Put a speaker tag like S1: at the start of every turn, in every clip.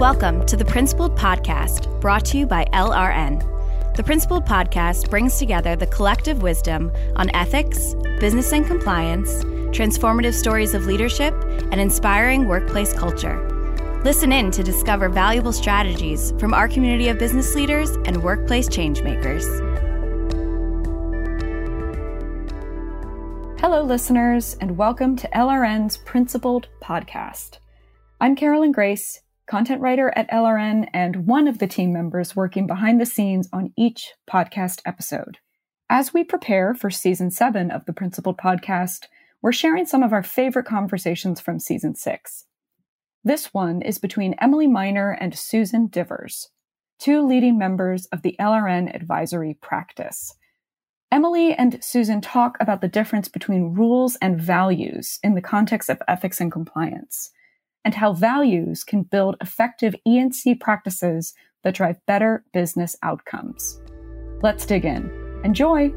S1: Welcome to the Principled Podcast, brought to you by LRN. The Principled Podcast brings together the collective wisdom on ethics, business and compliance, transformative stories of leadership, and inspiring workplace culture. Listen in to discover valuable strategies from our community of business leaders and workplace changemakers.
S2: Hello, listeners, and welcome to LRN's Principled Podcast. I'm Carolyn Grace, content writer at LRN and one of the team members working behind the scenes on each podcast episode. As we prepare for season seven of the Principled Podcast, we're sharing some of our favorite conversations from season six. This one is between Emily Miner and Susan Divers, two leading members of the LRN advisory practice. Emily and Susan talk about the difference between rules and values in the context of ethics and compliance, and how values can build effective E&C practices that drive better business outcomes. Let's dig in. Enjoy!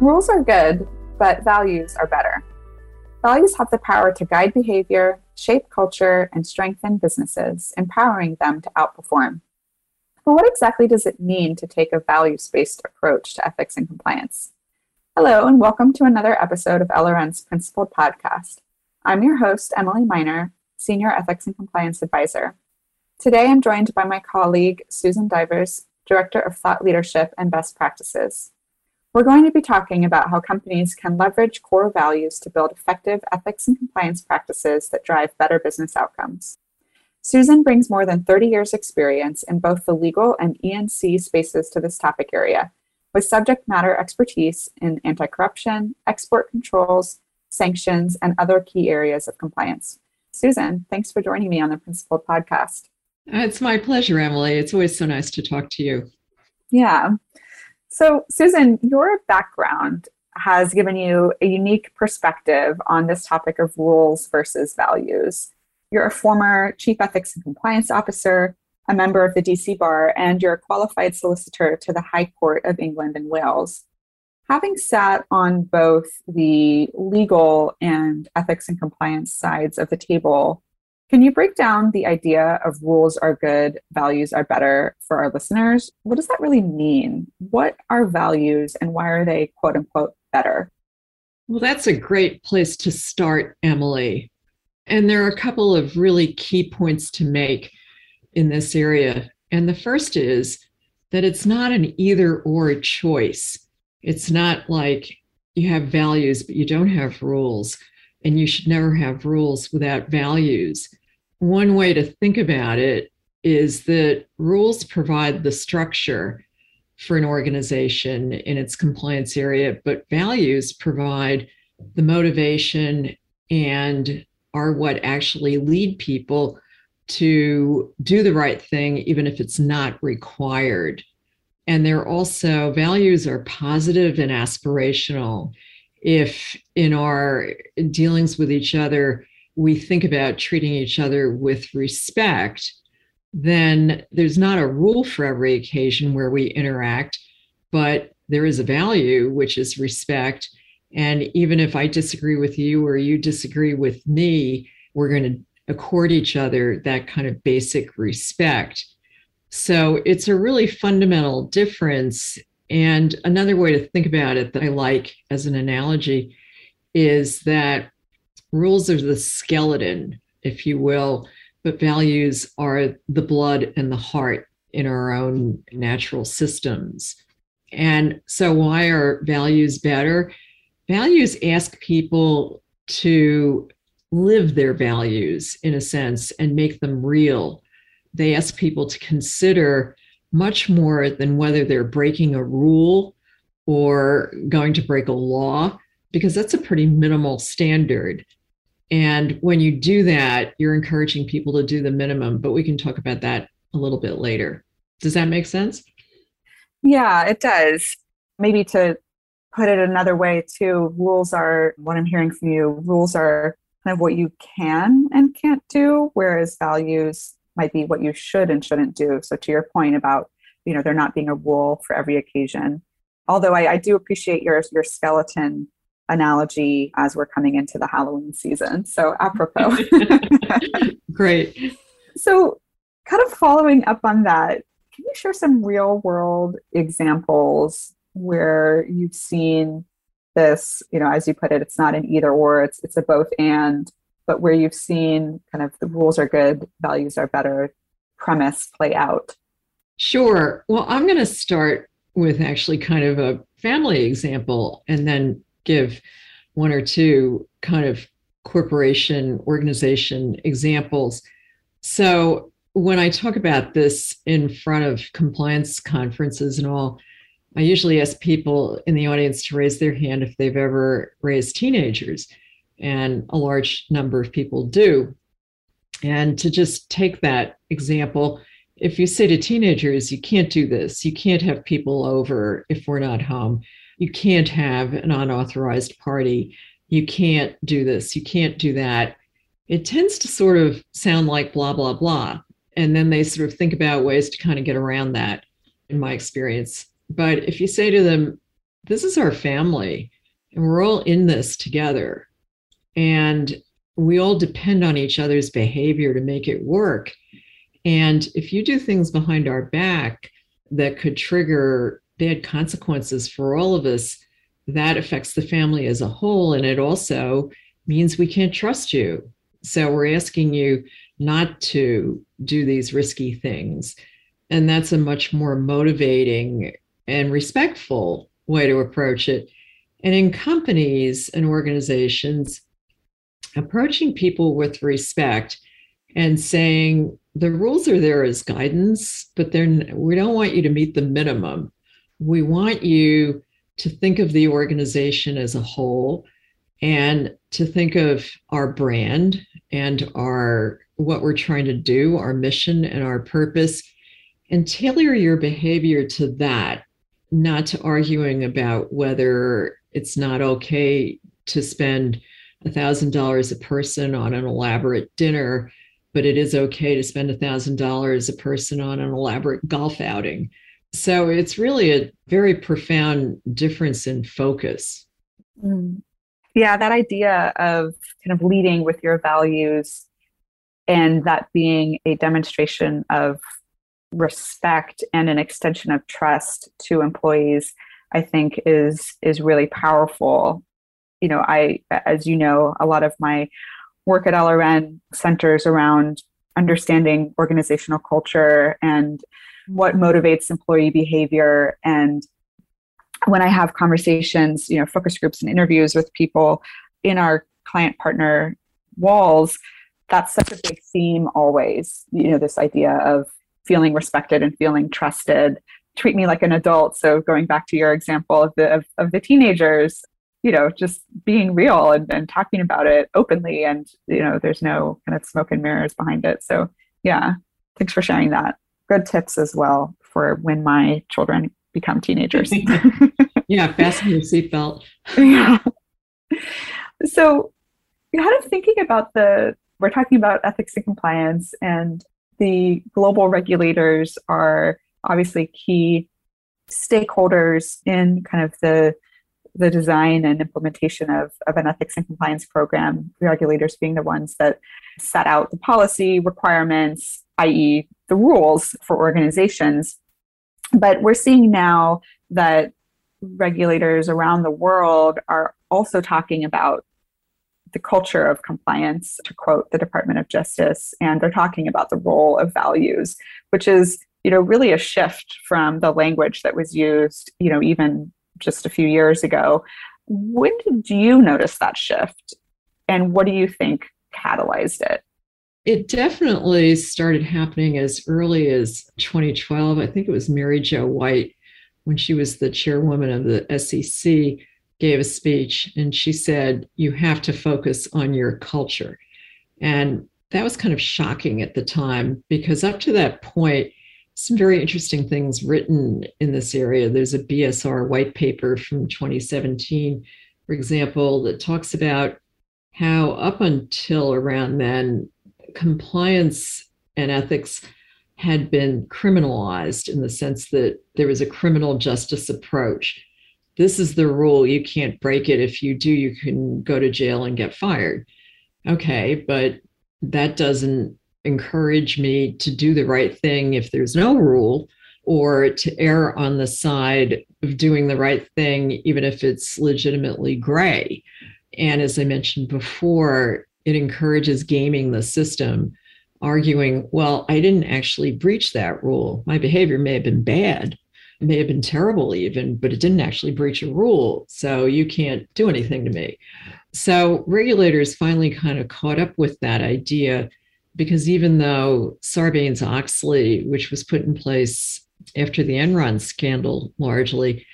S3: Rules are good, but values are better. Values have the power to guide behavior, shape culture, and strengthen businesses, empowering them to outperform. But what exactly does it mean to take a values based approach to ethics and compliance? Hello, and welcome to another episode of LRN's Principled Podcast. I'm your host, Emily Miner, Senior Ethics and Compliance Advisor. Today I'm joined by my colleague, Susan Divers, Director of Thought Leadership and Best Practices. We're going to be talking about how companies can leverage core values to build effective ethics and compliance practices that drive better business outcomes. Susan brings more than 30 years' experience in both the legal and E&C spaces to this topic area, with subject matter expertise in anti corruption, export controls, sanctions, and other key areas of compliance. Susan, thanks for joining me on the Principled podcast.
S4: It's my pleasure, Emily. It's always so nice to talk to you.
S3: Yeah. So, Susan, your background has given you a unique perspective on this topic of rules versus values. You're a former Chief Ethics and Compliance Officer, a member of the DC Bar, and you're a qualified solicitor to the High Court of England and Wales. Having sat on both the legal and ethics and compliance sides of the table, can you break down the idea of rules are good, values are better for our listeners? What does that really mean? What are values and why are they quote unquote better?
S4: Well, that's a great place to start, Emily. And there are a couple of really key points to make in this area. And the first is that it's not an either or choice. It's not like you have values, but you don't have rules, and you should never have rules without values. One way to think about it is that rules provide the structure for an organization in its compliance area, but values provide the motivation and are what actually lead people to do the right thing, even if it's not required. And they're also, values are positive and aspirational. If in our dealings with each other, we think about treating each other with respect, then there's not a rule for every occasion where we interact, but there is a value, which is respect. And even if I disagree with you or you disagree with me, we're going to accord each other that kind of basic respect. So it's a really fundamental difference. And another way to think about it that I like as an analogy is that rules are the skeleton, if you will, but values are the blood and the heart in our own natural systems. And so, why are values better? Values ask people to live their values in a sense and make them real. They ask people to consider much more than whether they're breaking a rule or going to break a law, because that's a pretty minimal standard. And when you do that, you're encouraging people to do the minimum, but we can talk about that a little bit later. Does that make sense?
S3: Yeah, it does. Maybe to put it another way, too, rules are what I'm hearing from you rules are kind of what you can and can't do, whereas values might be what you should and shouldn't do. So, to your point about, you know, there not being a rule for every occasion. Although I, I do appreciate your your skeleton analogy as we're coming into the Halloween season. So, apropos.
S4: Great.
S3: So, kind of following up on that, can you share some real world examples where you've seen this, you know, as you put it, it's not an either or, it's it's a both and, but where you've seen kind of the rules are good, values are better premise play out?
S4: Sure. Well, I'm going to start with actually kind of a family example and then give one or two kind of corporation organization examples. So, when I talk about this in front of compliance conferences and all, I usually ask people in the audience to raise their hand if they've ever raised teenagers. And a large number of people do. And to just take that example, if you say to teenagers, you can't do this, you can't have people over if we're not home, you can't have an unauthorized party, you can't do this, you can't do that, it tends to sort of sound like blah, blah, blah. And then they sort of think about ways to kind of get around that, in my experience. But if you say to them, this is our family, and we're all in this together, and we all depend on each other's behavior to make it work and if you do things behind our back that could trigger bad consequences for all of us, that affects the family as a whole. And it also means we can't trust you. So we're asking you not to do these risky things. And that's a much more motivating and respectful way to approach it. And in companies and organizations, approaching people with respect and saying, the rules are there as guidance, but they're we don't want you to meet the minimum. We want you to think of the organization as a whole and to think of our brand and our what we're trying to do, our mission and our purpose, and tailor your behavior to that, not to arguing about whether it's not okay to spend a $1,000 a person on an elaborate dinner but it is okay to spend a $1,000 a person on an elaborate golf outing. So it's really a very profound difference in focus.
S3: Mm. Yeah, that idea of kind of leading with your values and that being a demonstration of respect and an extension of trust to employees i think is is really powerful. You know i as you know a lot of my work at LRN centers around understanding organizational culture and what motivates employee behavior. And when i have conversations you know focus groups and interviews with people in our client partner walls that's such a big theme always you know this idea of feeling respected and feeling trusted. Treat me like an adult. So going back to your example of the of, of the teenagers you know just being real and, and talking about it openly and you know there's no kind of smoke and mirrors behind it. So yeah thanks for sharing that. Good tips as well for when my children become teenagers.
S4: Yeah fasten your seatbelt.
S3: Yeah. So kind of thinking about the we're talking about ethics and compliance and the global regulators are obviously key stakeholders in kind of the the design and implementation of, of an ethics and compliance program, regulators being the ones that set out the policy requirements, i.e., the rules for organizations. But we're seeing now that regulators around the world are also talking about the culture of compliance, to quote the Department of Justice, and they're talking about the role of values, which is you know really a shift from the language that was used you know even just a few years ago. When did you notice that shift? And what do you think catalyzed it?
S4: It definitely started happening as early as 2012. I think it was Mary Jo White, when she was the chairwoman of the SEC, gave a speech and she said, You have to focus on your culture. And that was kind of shocking at the time because up to that point, some very interesting things written in this area. There's a BSR white paper from 2017, for example, that talks about how up until around then, compliance and ethics had been criminalized in the sense that there was a criminal justice approach. This is the rule. You can't break it. If you do, you can go to jail and get fired. Okay, but that doesn't encourage me to do the right thing if there's no rule or to err on the side of doing the right thing, even if it's legitimately gray. And as I mentioned before, it encourages gaming the system, arguing, well, I didn't actually breach that rule. My behavior may have been bad, may have been terrible even, but it didn't actually breach a rule. So you can't do anything to me. So regulators finally kind of caught up with that idea because even though Sarbanes Oxley, which was put in place after the Enron scandal largely,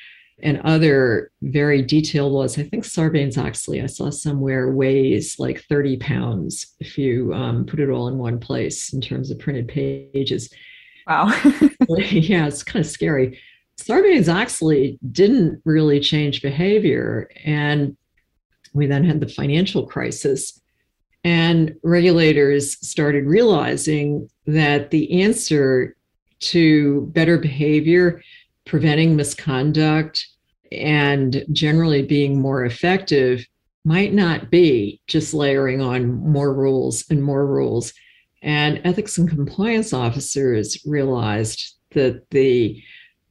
S4: and other very detailed laws. I think Sarbanes Oxley, I saw somewhere weighs like 30 pounds if you um, put it all in one place in terms of printed pages.
S3: Wow.
S4: yeah, it's kind of scary. Sarbanes Oxley didn't really change behavior. And we then had the financial crisis. And regulators started realizing that the answer to better behavior preventing misconduct and generally being more effective might not be just layering on more rules and more rules. And ethics and compliance officers realized that the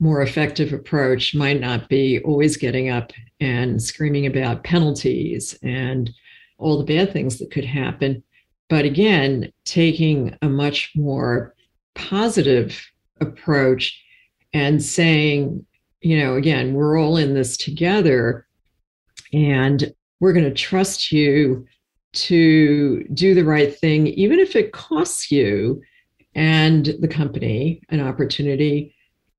S4: more effective approach might not be always getting up and screaming about penalties and all the bad things that could happen. But again, taking a much more positive approach and saying, you know, again, we're all in this together and we're going to trust you to do the right thing, even if it costs you and the company an opportunity.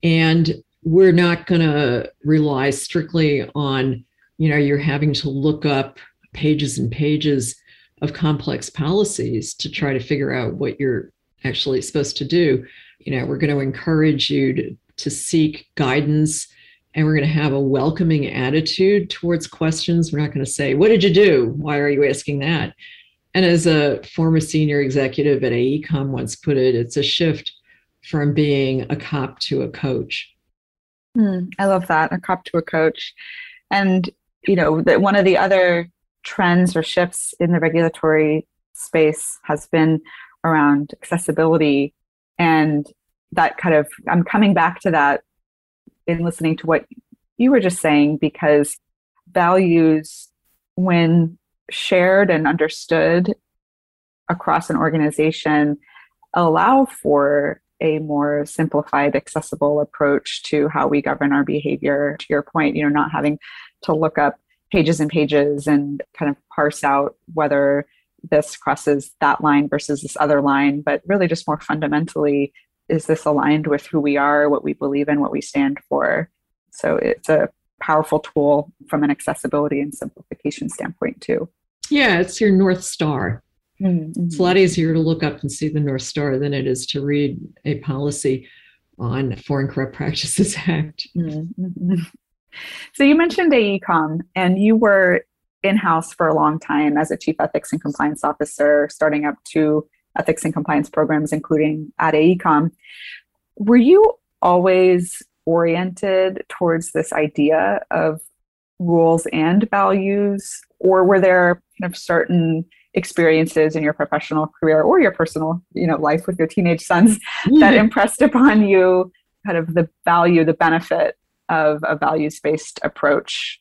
S4: And we're not going to rely strictly on, you know, you're having to look up pages and pages of complex policies to try to figure out what you're actually supposed to do. You know, we're going to encourage you to to seek guidance and we're going to have a welcoming attitude towards questions. We're not going to say, What did you do? Why are you asking that? And as a former senior executive at AECOM once put it, it's a shift from being a cop to a coach.
S3: Mm, I love that, a cop to a coach. And, you know, that one of the other trends or shifts in the regulatory space has been around accessibility and that kind of i'm coming back to that in listening to what you were just saying because values when shared and understood across an organization allow for a more simplified accessible approach to how we govern our behavior to your point you know not having to look up pages and pages and kind of parse out whether this crosses that line versus this other line but really just more fundamentally is this aligned with who we are, what we believe in, what we stand for? So it's a powerful tool from an accessibility and simplification standpoint, too.
S4: Yeah, it's your North Star. Mm-hmm. It's a lot easier to look up and see the North Star than it is to read a policy on Foreign Corrupt Practices Act. Mm-hmm.
S3: So you mentioned AECOM, and you were in house for a long time as a chief ethics and compliance officer, starting up two ethics and compliance programs, including at AECOM. Were you always oriented towards this idea of rules and values, or were there kind of certain experiences in your professional career or your personal, you know, life with your teenage sons mm-hmm. that impressed upon you kind of the value, the benefit of a values-based approach?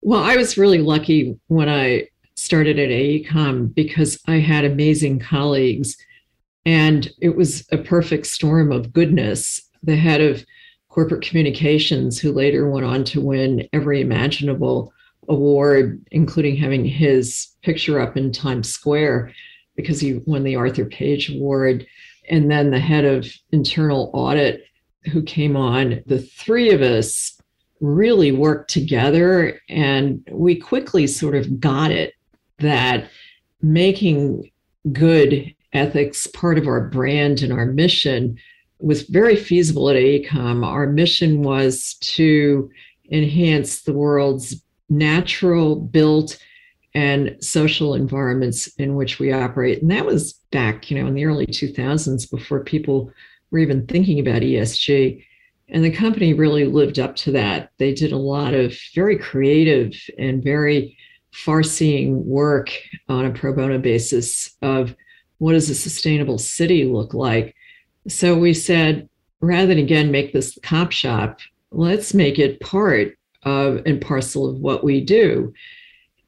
S4: Well, I was really lucky when I started at AECOM because I had amazing colleagues and it was a perfect storm of goodness. The head of corporate communications, who later went on to win every imaginable award, including having his picture up in Times Square because he won the Arthur Page Award. And then the head of internal audit, who came on, the three of us really worked together and we quickly sort of got it that making good ethics part of our brand and our mission was very feasible at AECOM. Our mission was to enhance the world's natural, built, and social environments in which we operate. And that was back, you know, in the early 2000s before people were even thinking about ESG. And the company really lived up to that. They did a lot of very creative and very far seeing work on a pro bono basis of what does a sustainable city look like. So we said, rather than again make this cop shop, let's make it part of and parcel of what we do.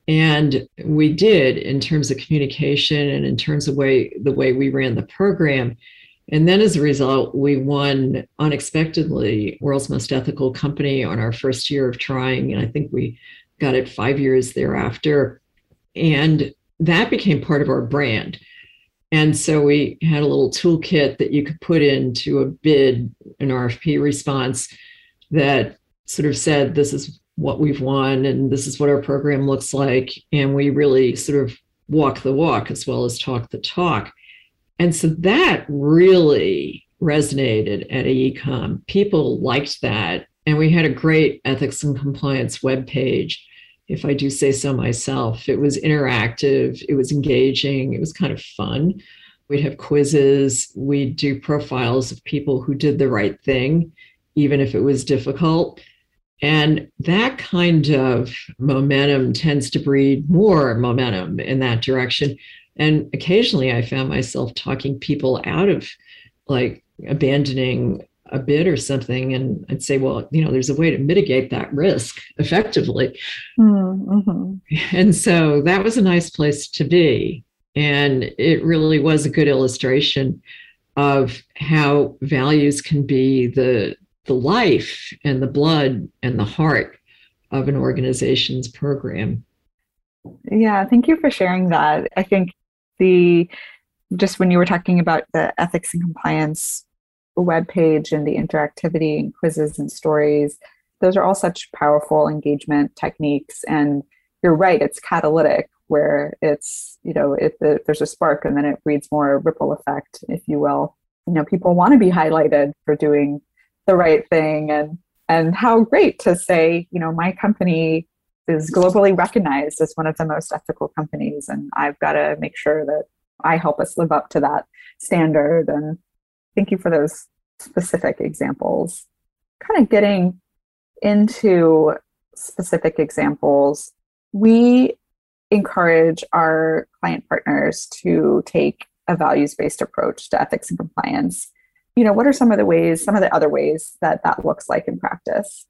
S4: And we did in terms of communication and in terms of way the way we ran the program. And then as a result, we won unexpectedly World's Most Ethical Company on our first year of trying. And I think we got it five years thereafter. And that became part of our brand. And so we had a little toolkit that you could put into a bid, an RFP response that sort of said, this is what we've won and this is what our program looks like. And we really sort of walk the walk as well as talk the talk. And so that really resonated at AECOM. People liked that. And we had a great ethics and compliance webpage, if I do say so myself. It was interactive, it was engaging, it was kind of fun. We'd have quizzes, we'd do profiles of people who did the right thing, even if it was difficult. And that kind of momentum tends to breed more momentum in that direction. And occasionally I found myself talking people out of like abandoning a bid or something. And I'd say, well, you know, there's a way to mitigate that risk effectively. Mm-hmm. And so that was a nice place to be. And it really was a good illustration of how values can be the the life and the blood and the heart of an organization's program.
S3: Yeah, thank you for sharing that. I think the just when you were talking about the ethics and compliance webpage and the interactivity and quizzes and stories, those are all such powerful engagement techniques. And you're right, it's catalytic where it's, you know, if, if there's a spark and then it breeds more ripple effect, if you will. You know, people want to be highlighted for doing the right thing and and how great to say, you know, my company is globally recognized as one of the most ethical companies. And I've got to make sure that I help us live up to that standard. And thank you for those specific examples. Kind of getting into specific examples, we encourage our client partners to take a values based approach to ethics and compliance. You know, what are some of the ways, some of the other ways that that looks like in practice?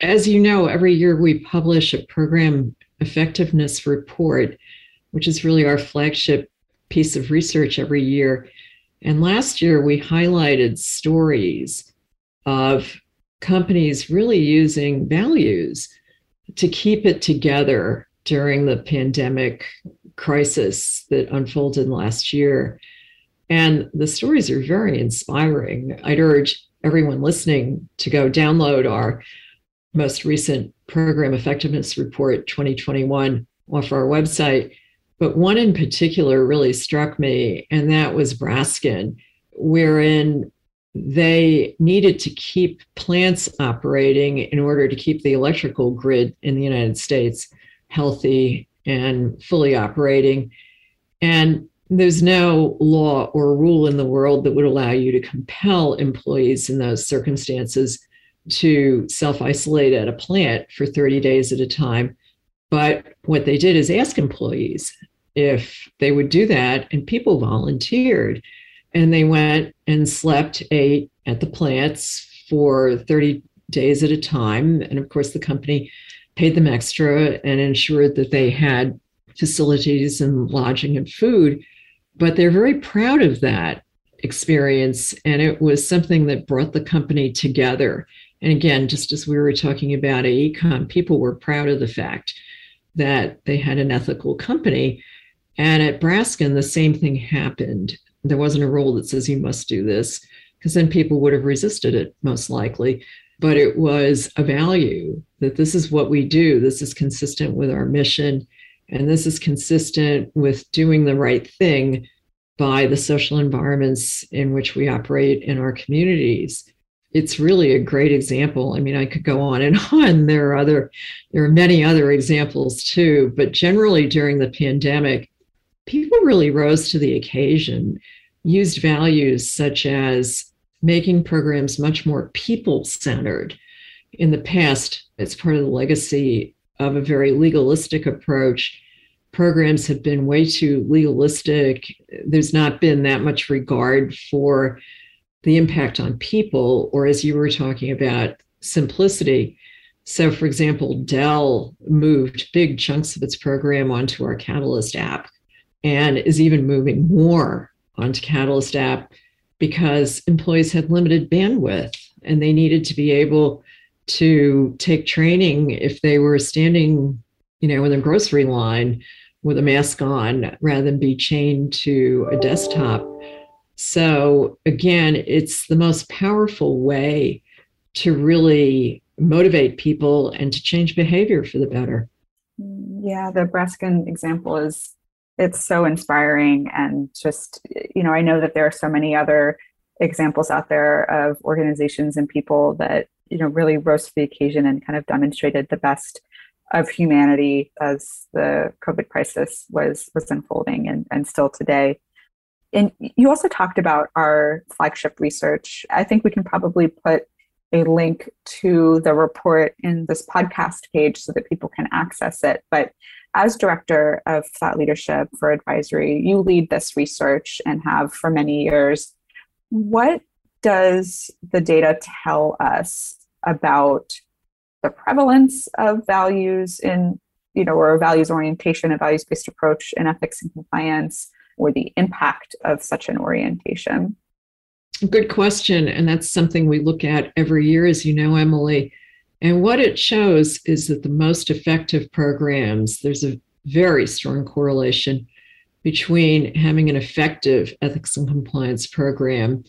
S4: as you know, every year we publish a program effectiveness report, which is really our flagship piece of research every year. And last year we highlighted stories of companies really using values to keep it together during the pandemic crisis that unfolded last year. And the stories are very inspiring. I'd urge everyone listening to go download our most recent program effectiveness report 2021 off our website. But one in particular really struck me, and that was Braskem, wherein they needed to keep plants operating in order to keep the electrical grid in the United States healthy and fully operating. And there's no law or rule in the world that would allow you to compel employees in those circumstances to self isolate at a plant for 30 days at a time. But what they did is ask employees if they would do that, and people volunteered. And they went and slept, at the plants for 30 days at a time. And of course, the company paid them extra and ensured that they had facilities and lodging and food. But they're very proud of that experience. And it was something that brought the company together and again, just as we were talking about AECOM, people were proud of the fact that they had an ethical company. And at Braskem, the same thing happened. There wasn't a rule that says you must do this, because then people would have resisted it most likely. But it was a value that this is what we do. This is consistent with our mission. And this is consistent with doing the right thing by the social environments in which we operate in our communities it's really a great example. I mean, I could go on and on. There are other, there are many other examples too, but generally during the pandemic, people really rose to the occasion, used values such as making programs much more people centered. In the past, it's part of the legacy of a very legalistic approach. Programs have been way too legalistic. There's not been that much regard for the impact on people, or as you were talking about, simplicity. So, for example, Dell moved big chunks of its program onto our Catalyst app and is even moving more onto Catalyst app because employees had limited bandwidth and they needed to be able to take training if they were standing, you know, in the grocery line with a mask on rather than be chained to a desktop. So again, it's the most powerful way to really motivate people and to change behavior for the better.
S3: Yeah, the Braskem example is it's so inspiring and just you know i know that there are so many other examples out there of organizations and people that you know really rose to the occasion and kind of demonstrated the best of humanity as the covid crisis was was unfolding and, and still today. And you also talked about our flagship research. I think we can probably put a link to the report in this podcast page so that people can access it. But as director of thought leadership for advisory, you lead this research and have for many years. What does the data tell us about the prevalence of values in, you know, or values orientation, a values based approach in ethics and compliance, or the impact of such an orientation?
S4: Good question. And that's something we look at every year, as you know, Emily. And what it shows is that the most effective programs, there's a very strong correlation between having an effective ethics and compliance program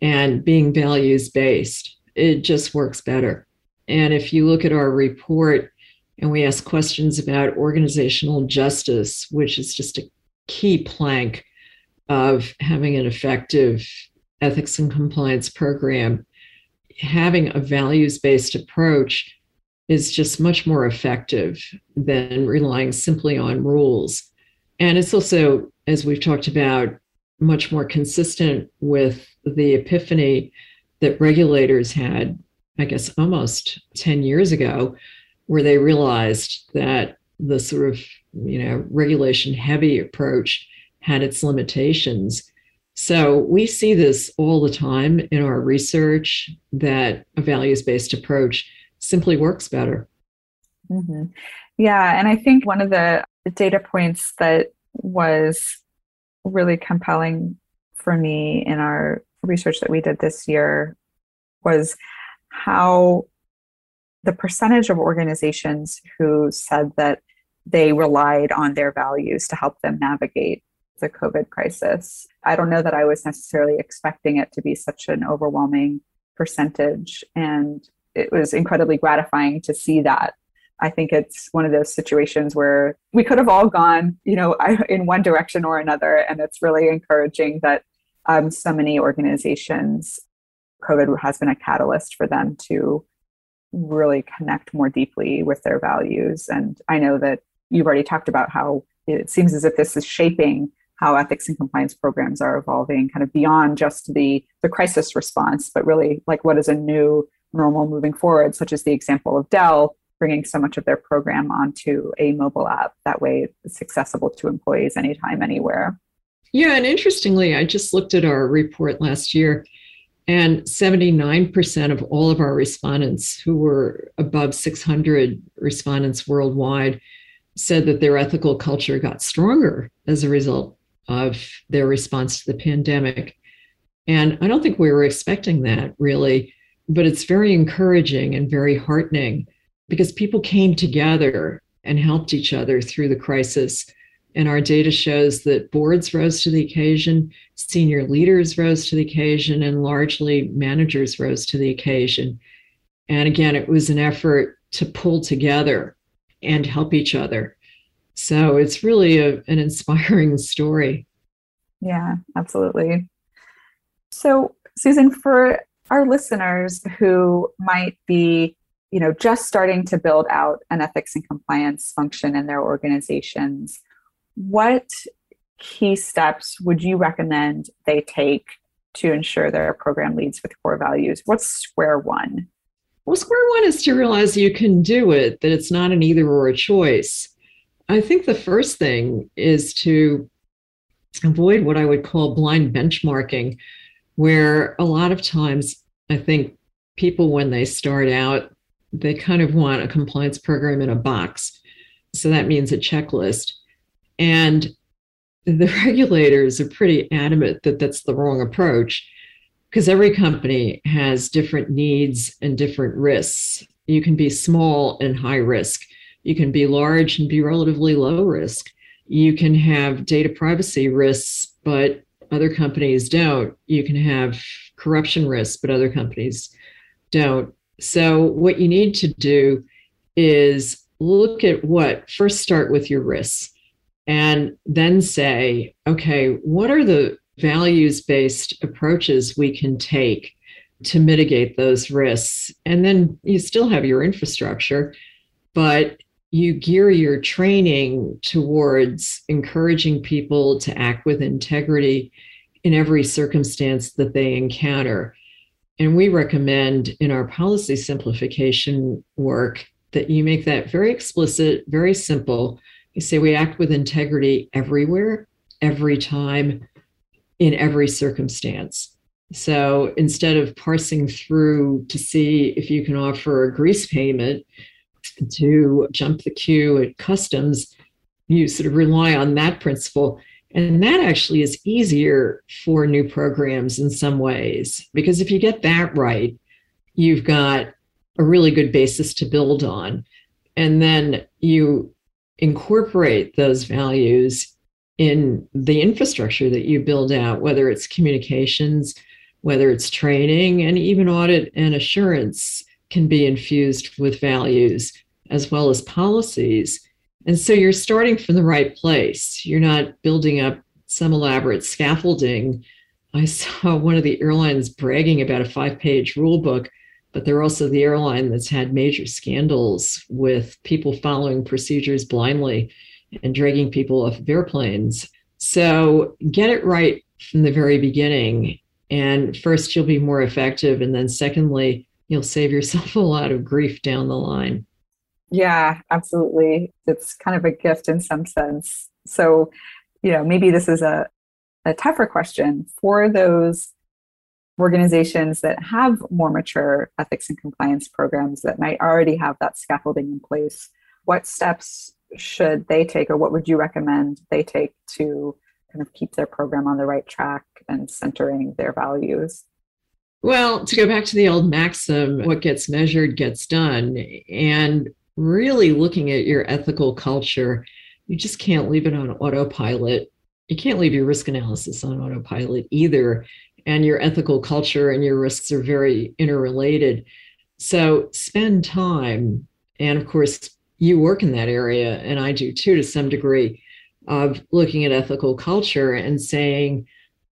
S4: and being values based. It just works better. And if you look at our report and we ask questions about organizational justice, which is just a key plank of having an effective ethics and compliance program, having a values based approach is just much more effective than relying simply on rules. And it's also, as we've talked about, much more consistent with the epiphany that regulators had, I guess, almost 10 years ago, where they realized that the sort of you know regulation heavy approach had its limitations so we see this all the time in our research that a values based approach simply works better.
S3: Mm-hmm. Yeah. And I think one of the data points that was really compelling for me in our research that we did this year was how the percentage of organizations who said that they relied on their values to help them navigate the COVID crisis. I don't know that I was necessarily expecting it to be such an overwhelming percentage. And it was incredibly gratifying to see that. I think it's one of those situations where we could have all gone, you know, in one direction or another. And it's really encouraging that um, so many organizations, COVID has been a catalyst for them to really connect more deeply with their values. And I know that you've already talked about how it seems as if this is shaping how ethics and compliance programs are evolving kind of beyond just the the crisis response but really like what is a new normal moving forward such as the example of dell bringing so much of their program onto a mobile app that way it's accessible to employees anytime anywhere
S4: yeah and interestingly i just looked at our report last year and 79% of all of our respondents who were above 600 respondents worldwide said that their ethical culture got stronger as a result of their response to the pandemic. And I don't think we were expecting that really, but it's very encouraging and very heartening because people came together and helped each other through the crisis. And our data shows that boards rose to the occasion, senior leaders rose to the occasion, and largely managers rose to the occasion. And again, it was an effort to pull together and help each other. So it's really a, an inspiring story.
S3: Yeah, absolutely. So, Susan, for our listeners who might be, you know, just starting to build out an ethics and compliance function in their organizations, what key steps would you recommend they take to ensure their program leads with core values? What's square one?
S4: Well, square one is to realize you can do it, that it's not an either or a choice. I think the first thing is to avoid what I would call blind benchmarking, where a lot of times I think people, when they start out, they kind of want a compliance program in a box. So that means a checklist. And the regulators are pretty adamant that that's the wrong approach because every company has different needs and different risks. You can be small and high risk. You can be large and be relatively low risk. You can have data privacy risks, but other companies don't. You can have corruption risks, but other companies don't. So, what you need to do is look at what, first start with your risks and then say, okay, what are the values based approaches we can take to mitigate those risks. And then you still have your infrastructure, but you gear your training towards encouraging people to act with integrity in every circumstance that they encounter. And we recommend in our policy simplification work that you make that very explicit, very simple. Say we act with integrity everywhere, every time, in every circumstance. So instead of parsing through to see if you can offer a grease payment to jump the queue at customs, you sort of rely on that principle. And that actually is easier for new programs in some ways, because if you get that right, you've got a really good basis to build on. And then you incorporate those values in the infrastructure that you build out, whether it's communications, whether it's training, and even audit and assurance can be infused with values as well as policies. And so you're starting from the right place. You're not building up some elaborate scaffolding. I saw one of the airlines bragging about a five page rule book, but they're also the airline that's had major scandals with people following procedures blindly and dragging people off of airplanes. So get it right from the very beginning. And first, you'll be more effective. And then, secondly, you'll save yourself a lot of grief down the line.
S3: Yeah, absolutely. It's kind of a gift in some sense. So, you know, maybe this is a, a tougher question for those organizations that have more mature ethics and compliance programs that might already have that scaffolding in place. What steps should they take, or what would you recommend they take to kind of keep their program on the right track and centering their values?
S4: Well, to go back to the old maxim, what gets measured gets done. And really looking at your ethical culture, you just can't leave it on autopilot. You can't leave your risk analysis on autopilot either. And your ethical culture and your risks are very interrelated. So spend time. And of course, you work in that area, and I do too, to some degree, of looking at ethical culture and saying,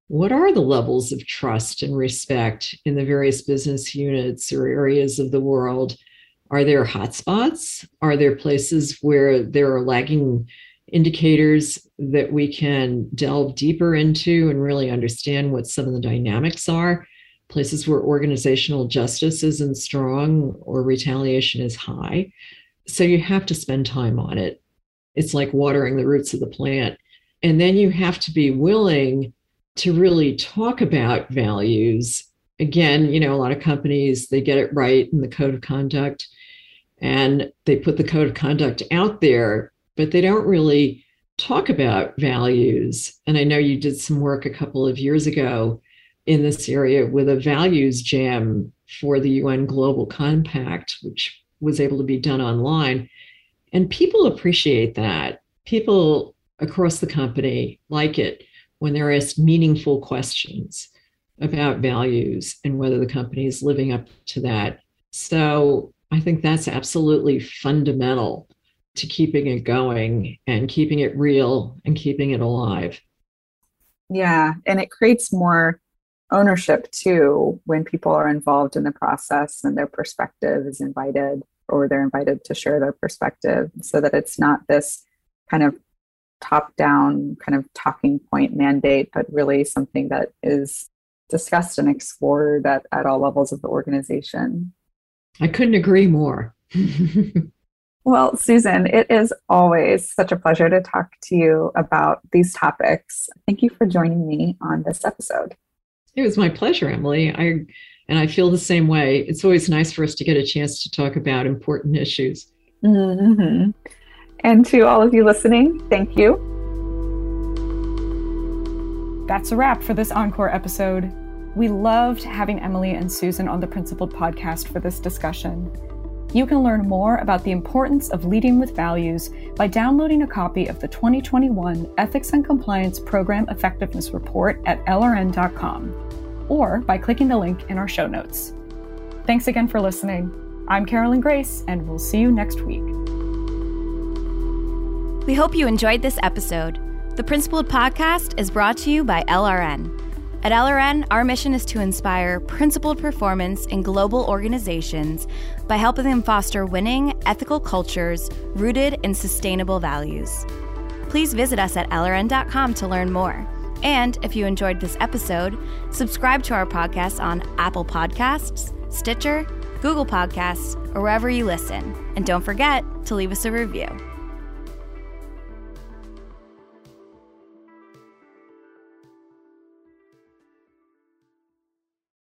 S4: what are the levels of trust and respect in the various business units or areas of the world? Are there hotspots? Are there places where there are lagging indicators that we can delve deeper into and really understand what some of the dynamics are? Places where organizational justice isn't strong or retaliation is high. So you have to spend time on it. It's like watering the roots of the plant. And then you have to be willing to really talk about values. Again, you know, a lot of companies, they get it right in the code of conduct and they put the code of conduct out there, but they don't really talk about values. And I know you did some work a couple of years ago in this area with a values jam for the UN Global Compact, which was able to be done online. And people appreciate that. People across the company like it when they're asked meaningful questions about values and whether the company is living up to that. So I think that's absolutely fundamental to keeping it going and keeping it real and keeping it alive.
S3: Yeah, and it creates more ownership too when people are involved in the process and their perspective is invited or they're invited to share their perspective so that it's not this kind of top down kind of talking point mandate but really something that is discussed and explored at, at all levels of the organization.
S4: I couldn't agree more.
S3: well, Susan, it is always such a pleasure to talk to you about these topics. Thank you for joining me on this episode.
S4: It was my pleasure, Emily. I and I feel the same way. It's always nice for us to get a chance to talk about important issues.
S3: Mm-hmm. And to all of you listening, thank you.
S2: That's a wrap for this encore episode. We loved having Emily and Susan on the Principled podcast for this discussion. You can learn more about the importance of leading with values by downloading a copy of the 2021 Ethics and Compliance Program Effectiveness Report at lrn.com or by clicking the link in our show notes. Thanks again for listening. I'm Carolyn Grace, and we'll see you next week.
S1: We hope you enjoyed this episode. The Principled Podcast is brought to you by LRN. At LRN, our mission is to inspire principled performance in global organizations by helping them foster winning, ethical cultures rooted in sustainable values. Please visit us at LRN.com to learn more. And if you enjoyed this episode, subscribe to our podcast on Apple Podcasts, Stitcher, Google Podcasts, or wherever you listen. And don't forget to leave us a review.